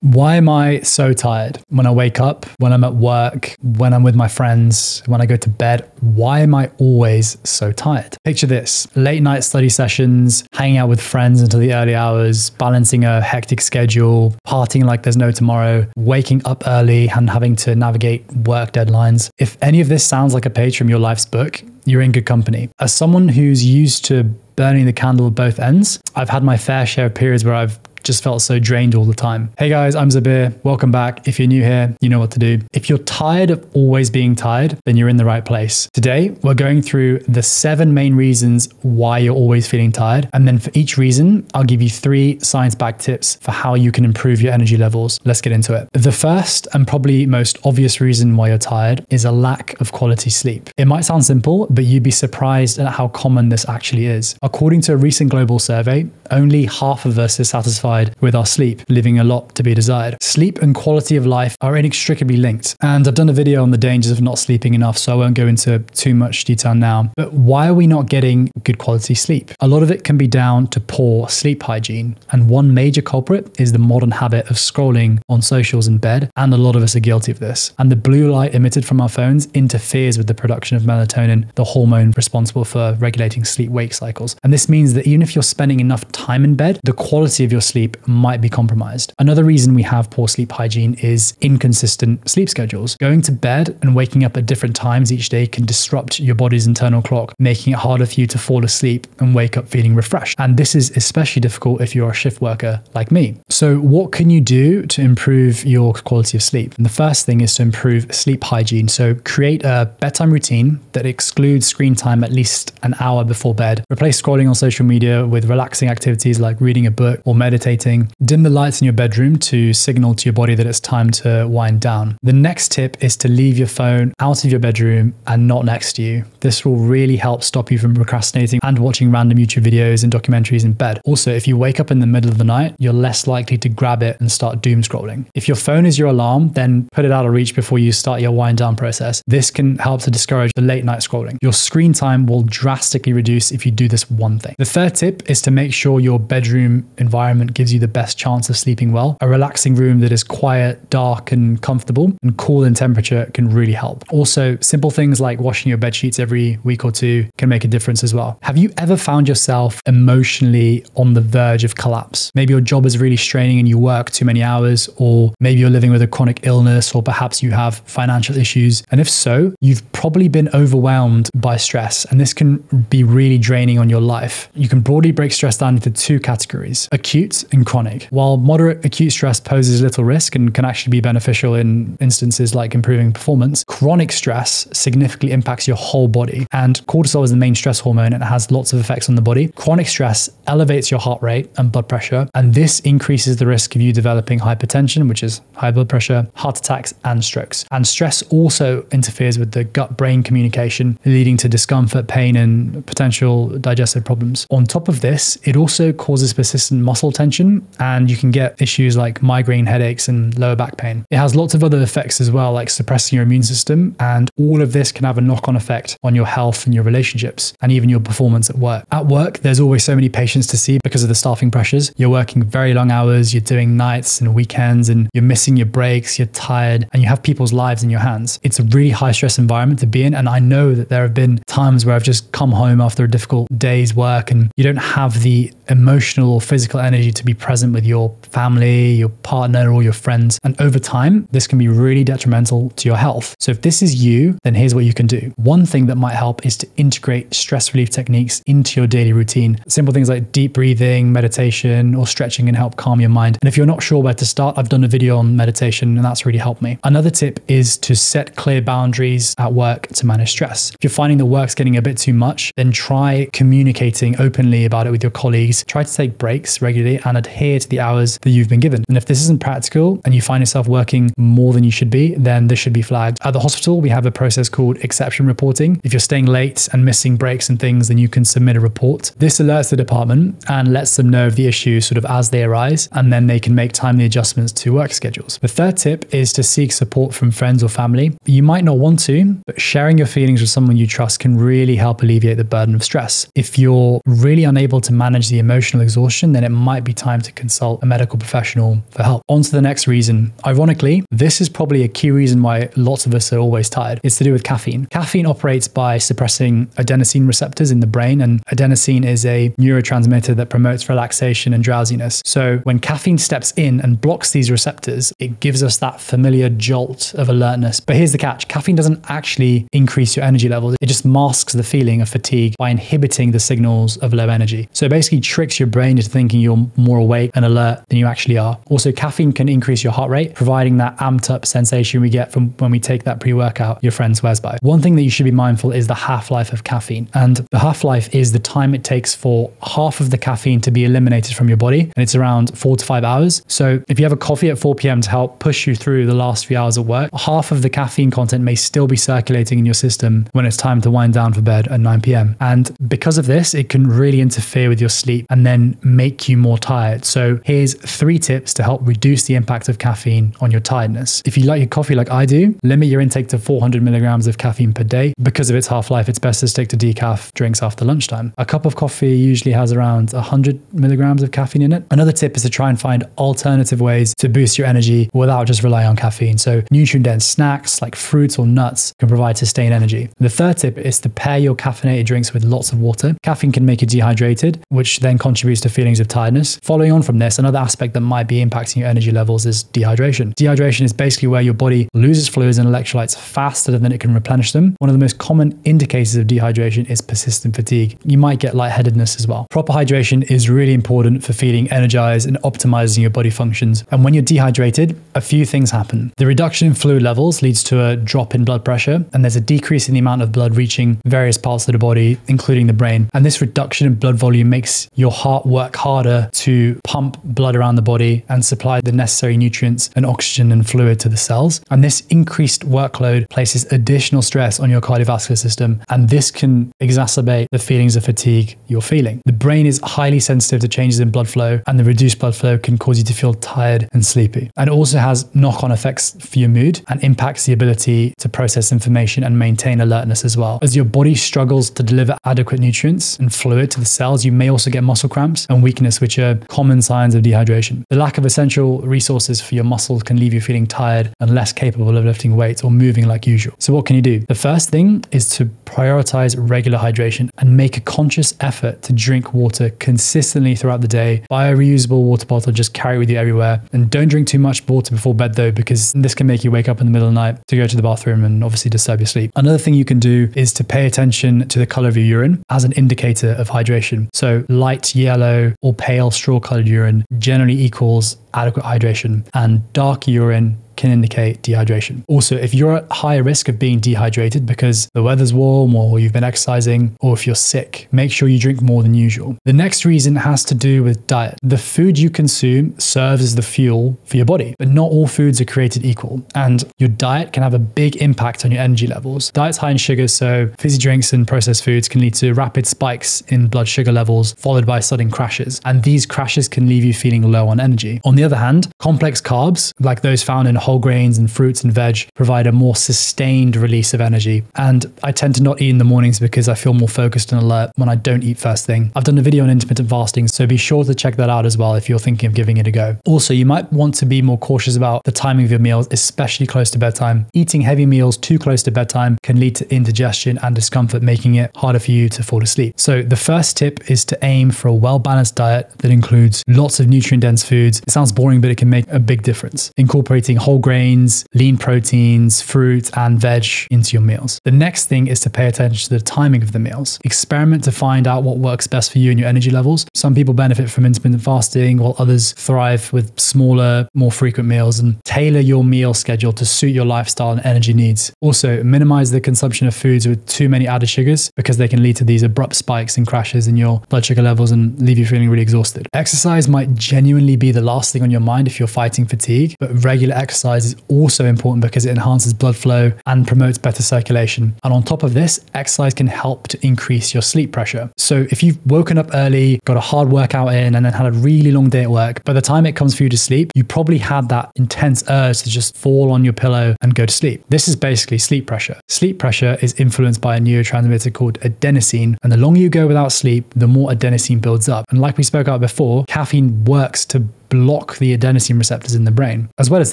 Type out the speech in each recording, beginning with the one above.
Why am I so tired? When I wake up, when I'm at work, when I'm with my friends, when I go to bed, why am I always so tired? Picture this late night study sessions, hanging out with friends until the early hours, balancing a hectic schedule, partying like there's no tomorrow, waking up early and having to navigate work deadlines. If any of this sounds like a page from your life's book, you're in good company. As someone who's used to burning the candle at both ends, I've had my fair share of periods where I've just felt so drained all the time. Hey guys, I'm Zobir. Welcome back. If you're new here, you know what to do. If you're tired of always being tired, then you're in the right place. Today, we're going through the seven main reasons why you're always feeling tired. And then for each reason, I'll give you three science backed tips for how you can improve your energy levels. Let's get into it. The first and probably most obvious reason why you're tired is a lack of quality sleep. It might sound simple, but you'd be surprised at how common this actually is. According to a recent global survey, only half of us are satisfied with our sleep, leaving a lot to be desired. Sleep and quality of life are inextricably linked. And I've done a video on the dangers of not sleeping enough, so I won't go into too much detail now. But why are we not getting good quality sleep? A lot of it can be down to poor sleep hygiene. And one major culprit is the modern habit of scrolling on socials in bed. And a lot of us are guilty of this. And the blue light emitted from our phones interferes with the production of melatonin, the hormone responsible for regulating sleep wake cycles. And this means that even if you're spending enough time in bed, the quality of your sleep sleep might be compromised. Another reason we have poor sleep hygiene is inconsistent sleep schedules. Going to bed and waking up at different times each day can disrupt your body's internal clock, making it harder for you to fall asleep and wake up feeling refreshed. And this is especially difficult if you're a shift worker like me. So, what can you do to improve your quality of sleep? And the first thing is to improve sleep hygiene. So, create a bedtime routine that excludes screen time at least an hour before bed. Replace scrolling on social media with relaxing activities like reading a book or meditating meditating, dim the lights in your bedroom to signal to your body that it's time to wind down. The next tip is to leave your phone out of your bedroom and not next to you. This will really help stop you from procrastinating and watching random YouTube videos and documentaries in bed. Also, if you wake up in the middle of the night, you're less likely to grab it and start doom scrolling. If your phone is your alarm, then put it out of reach before you start your wind down process. This can help to discourage the late night scrolling. Your screen time will drastically reduce if you do this one thing. The third tip is to make sure your bedroom environment gives you the best chance of sleeping well. A relaxing room that is quiet, dark, and comfortable and cool in temperature can really help. Also, simple things like washing your bed sheets every week or two can make a difference as well. Have you ever found yourself emotionally on the verge of collapse? Maybe your job is really straining and you work too many hours, or maybe you're living with a chronic illness, or perhaps you have financial issues. And if so, you've probably been overwhelmed by stress, and this can be really draining on your life. You can broadly break stress down into two categories acute and chronic. While moderate acute stress poses little risk and can actually be beneficial in instances like improving performance, chronic stress significantly impacts your whole body. And cortisol is the main stress hormone and it has lots of effects on the body. Chronic stress elevates your heart rate and blood pressure, and this increases the risk of you developing hypertension, which is high blood pressure, heart attacks, and strokes. And stress also interferes with the gut brain communication, leading to discomfort, pain, and potential digestive problems. On top of this, it also causes persistent muscle tension and you can get issues like migraine headaches and lower back pain. It has lots of other effects as well, like suppressing your immune system, and all of this can have a knock on effect on your health and your relationships and even your performance at work. At work, there's always so many patients to see because of the staffing pressures. You're working very long hours, you're doing nights and weekends, and you're missing your breaks, you're tired, and you have people's lives in your hands. It's a really high stress environment to be in. And I know that there have been times where I've just come home after a difficult day's work and you don't have the emotional or physical energy to be present with your family, your partner, or your friends. And over time, this can be really detrimental to your health. So if this is you, then here's what you can do. One thing that might help is to integrate stress relief techniques into your daily routine. Simple things like deep breathing, meditation, or stretching can help calm your mind. And if you're not sure where to start, I've done a video on meditation and that's really helped me. Another tip is to set clear boundaries at work to manage stress. If you're finding the work's getting a bit too much, then try communicating openly about it with your colleagues. Try to take breaks regularly and adhere to the hours that you've been given. And if this isn't practical and you find yourself working more than you should be, then this should be flagged. At the hospital, we have a process called exception reporting. If you're staying late and missing breaks and things, then you can submit a report. This alerts the department and lets them know of the issues sort of as they arise, and then they can make timely adjustments to work schedules. The third tip is to seek support from friends or family. You might not want to, but sharing your feelings with someone you trust can really help alleviate the burden of stress. If you're really unable to manage the emotional exhaustion, then it might be time to consult a medical professional for help. On to the next reason. Ironically, this is probably a key reason why lots of us are always tired. It's to do with caffeine. Caffeine operates by suppressing adenosine receptors in the brain, and adenosine is a neurotransmitter that promotes relaxation and drowsiness. So when caffeine steps in and blocks these receptors, it gives us that familiar jolt of alertness. But here's the catch caffeine doesn't actually increase your energy levels, it just masks the feeling of fatigue by inhibiting the signals of low energy. So it basically tricks your brain into thinking you're more awake and alert than you actually are. Also, caffeine can increase your heart rate, providing that amped up sensation we get from when we take that pre workout your friend swears by. One thing that you should be mindful is the half life of caffeine. And the half life is the time it takes for half of the caffeine to be eliminated from your body. And it's around four to five hours. So if you have a coffee at 4 p.m. to help push you through the last few hours of work, half of the caffeine content may still be circulating in your system when it's time to wind down for bed at 9 p.m. And because of this, it can really interfere with your sleep and then make you more tired. So here's three tips to help reduce the impact of caffeine on your tiredness. If you like your coffee like I do, limit your intake to 400 milligrams of caffeine per day. Because of its half life, it's best to stick to decaf drinks after lunchtime. A cup of coffee usually has around 100 milligrams of caffeine in it. Another tip is to try and find alternative ways to boost your energy without just relying on caffeine. So, nutrient dense snacks like fruits or nuts can provide sustained energy. The third tip is to pair your caffeinated drinks with lots of water. Caffeine can make you dehydrated, which then contributes to feelings of tiredness. Following on from this, another aspect that might be impacting your energy levels is dehydration. Dehydration is basically where your body loses fluids and electrolytes faster than it can replenish them. One of the most common indicators of dehydration is persistent fatigue. You might get lightheadedness as well. Proper hydration is really important for feeling energized and optimizing your body functions. And when you're dehydrated, a few things happen. The reduction in fluid levels leads to a drop in blood pressure, and there's a decrease in the amount of blood reaching various parts of the body, including the brain. And this reduction in blood volume makes your heart work harder to pump blood around the body and supply the necessary nutrients and oxygen and fluid to the cells. And this increased workload places additional stress on your cardiovascular system, and this can exacerbate the feelings of fatigue you're feeling. The brain is highly sensitive to changes in blood flow, and the reduced blood flow can cause you to feel tired and sleepy. And also has knock on effects for your mood and impacts the ability to process information and maintain alertness as well. As your body struggles to deliver adequate nutrients and fluid to the cells, you may also get muscle cramps and weakness, which are common signs of dehydration. The lack of essential resources for your muscles can leave you feeling tired and less capable of lifting weights or moving like usual. So, what can you do? The first thing is to prioritize regular hydration and make a conscious effort to drink water consistently throughout the day. Buy a reusable water bottle, just carry it with you everywhere. And don't drink too much water before bed though, because this can make you wake up in the middle of the night to go to the bathroom and obviously disturb your sleep. Another thing you can do is to pay attention to the color of your urine as an indicator of hydration. So light yellow or pale straw colored urine generally equals adequate hydration, and dark urine can indicate dehydration. Also, if you're at higher risk of being dehydrated because the weather's warm or you've been exercising or if you're sick, make sure you drink more than usual. The next reason has to do with diet. The food you consume serves as the fuel for your body, but not all foods are created equal. And your diet can have a big impact on your energy levels. Diets high in sugar, so fizzy drinks and processed foods can lead to rapid spikes in blood sugar levels, followed by sudden crashes. And these crashes can leave you feeling low on energy. On the other hand, complex carbs, like those found in whole grains and fruits and veg provide a more sustained release of energy. And I tend to not eat in the mornings because I feel more focused and alert when I don't eat first thing. I've done a video on intermittent fasting, so be sure to check that out as well if you're thinking of giving it a go. Also, you might want to be more cautious about the timing of your meals, especially close to bedtime. Eating heavy meals too close to bedtime can lead to indigestion and discomfort, making it harder for you to fall asleep. So, the first tip is to aim for a well balanced diet that includes lots of nutrient dense foods. It sounds boring, but it can make a big difference. Incorporating whole grains, lean proteins, fruit, and veg into your meals. The next thing is to pay attention to the timing of the meals. Experiment to find out what works best for you and your energy levels. Some people benefit from intermittent fasting, while others thrive with smaller, more frequent meals, and tailor your meal schedule to suit your lifestyle and energy needs. Also, minimize the consumption of foods with too many added sugars because they can lead to these abrupt spikes and crashes in your blood sugar levels and leave you feeling really exhausted. Exercise might genuinely be the last thing on your mind if you're fighting fatigue, but regular exercise exercise is also important because it enhances blood flow and promotes better circulation. And on top of this, exercise can help to increase your sleep pressure. So if you've woken up early, got a hard workout in, and then had a really long day at work, by the time it comes for you to sleep, you probably had that intense urge to just fall on your pillow and go to sleep. This is basically sleep pressure. Sleep pressure is influenced by a neurotransmitter called adenosine. And the longer you go without sleep, the more adenosine builds up. And like we spoke about before, caffeine works to block the adenosine receptors in the brain. As well as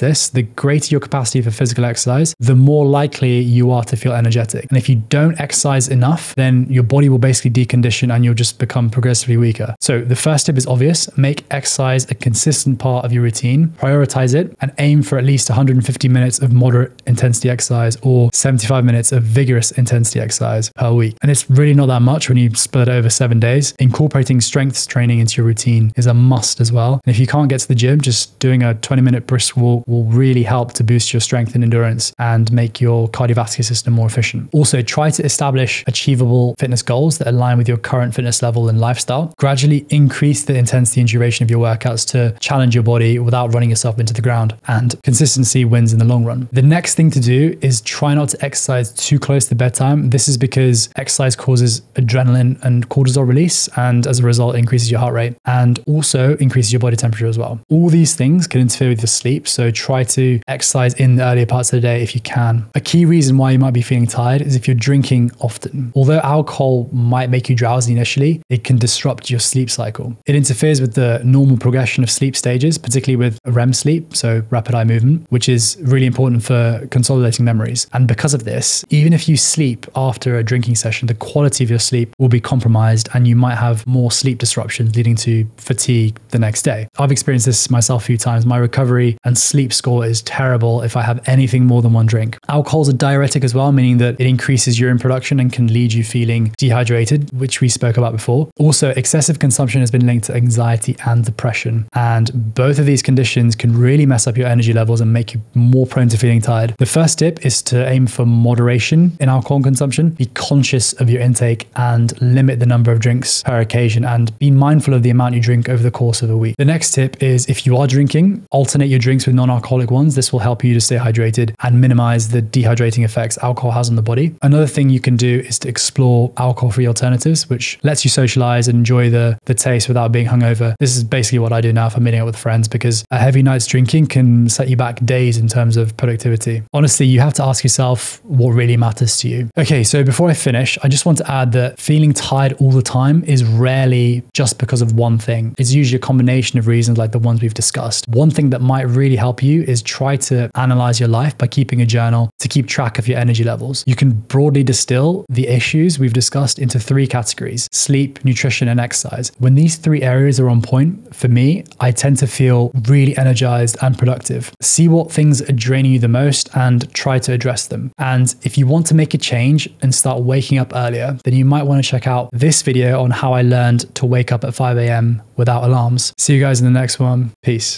this, the greater your capacity for physical exercise, the more likely you are to feel energetic. And if you don't exercise enough, then your body will basically decondition and you'll just become progressively weaker. So the first tip is obvious make exercise a consistent part of your routine, prioritize it, and aim for at least 150 minutes of moderate intensity exercise or 75 minutes of vigorous intensity exercise per week. And it's really not that much when you split it over seven days. Incorporating strength training into your routine is a must as well. And if you can't can't get to the gym, just doing a 20 minute brisk walk will really help to boost your strength and endurance and make your cardiovascular system more efficient. Also, try to establish achievable fitness goals that align with your current fitness level and lifestyle. Gradually increase the intensity and duration of your workouts to challenge your body without running yourself into the ground. And consistency wins in the long run. The next thing to do is try not to exercise too close to bedtime. This is because exercise causes adrenaline and cortisol release, and as a result, increases your heart rate and also increases your body temperature as well. All these things can interfere with your sleep, so try to exercise in the earlier parts of the day if you can. A key reason why you might be feeling tired is if you're drinking often. Although alcohol might make you drowsy initially, it can disrupt your sleep cycle. It interferes with the normal progression of sleep stages, particularly with REM sleep, so rapid eye movement, which is really important for consolidating memories. And because of this, even if you sleep after a drinking session, the quality of your sleep will be compromised and you might have more sleep disruptions leading to fatigue the next day. I've experienced this myself a few times. My recovery and sleep score is terrible if I have anything more than one drink. Alcohol is a diuretic as well, meaning that it increases urine production and can lead you feeling dehydrated, which we spoke about before. Also, excessive consumption has been linked to anxiety and depression. And both of these conditions can really mess up your energy levels and make you more prone to feeling tired. The first tip is to aim for moderation in alcohol consumption. Be conscious of your intake and limit the number of drinks per occasion and be mindful of the amount you drink over the course of a week. The next tip is if you are drinking, alternate your drinks with non alcoholic ones. This will help you to stay hydrated and minimize the dehydrating effects alcohol has on the body. Another thing you can do is to explore alcohol free alternatives, which lets you socialize and enjoy the, the taste without being hungover. This is basically what I do now for meeting up with friends because a heavy night's drinking can set you back days in terms of productivity. Honestly, you have to ask yourself what really matters to you. Okay, so before I finish, I just want to add that feeling tired all the time is rarely just because of one thing. It's usually a combination of reasons like like the ones we've discussed. One thing that might really help you is try to analyze your life by keeping a journal to keep track of your energy levels. You can broadly distill the issues we've discussed into three categories sleep, nutrition, and exercise. When these three areas are on point, for me, I tend to feel really energized and productive. See what things are draining you the most and try to address them. And if you want to make a change and start waking up earlier, then you might want to check out this video on how I learned to wake up at 5 a.m. without alarms. See you guys in the next one. Peace.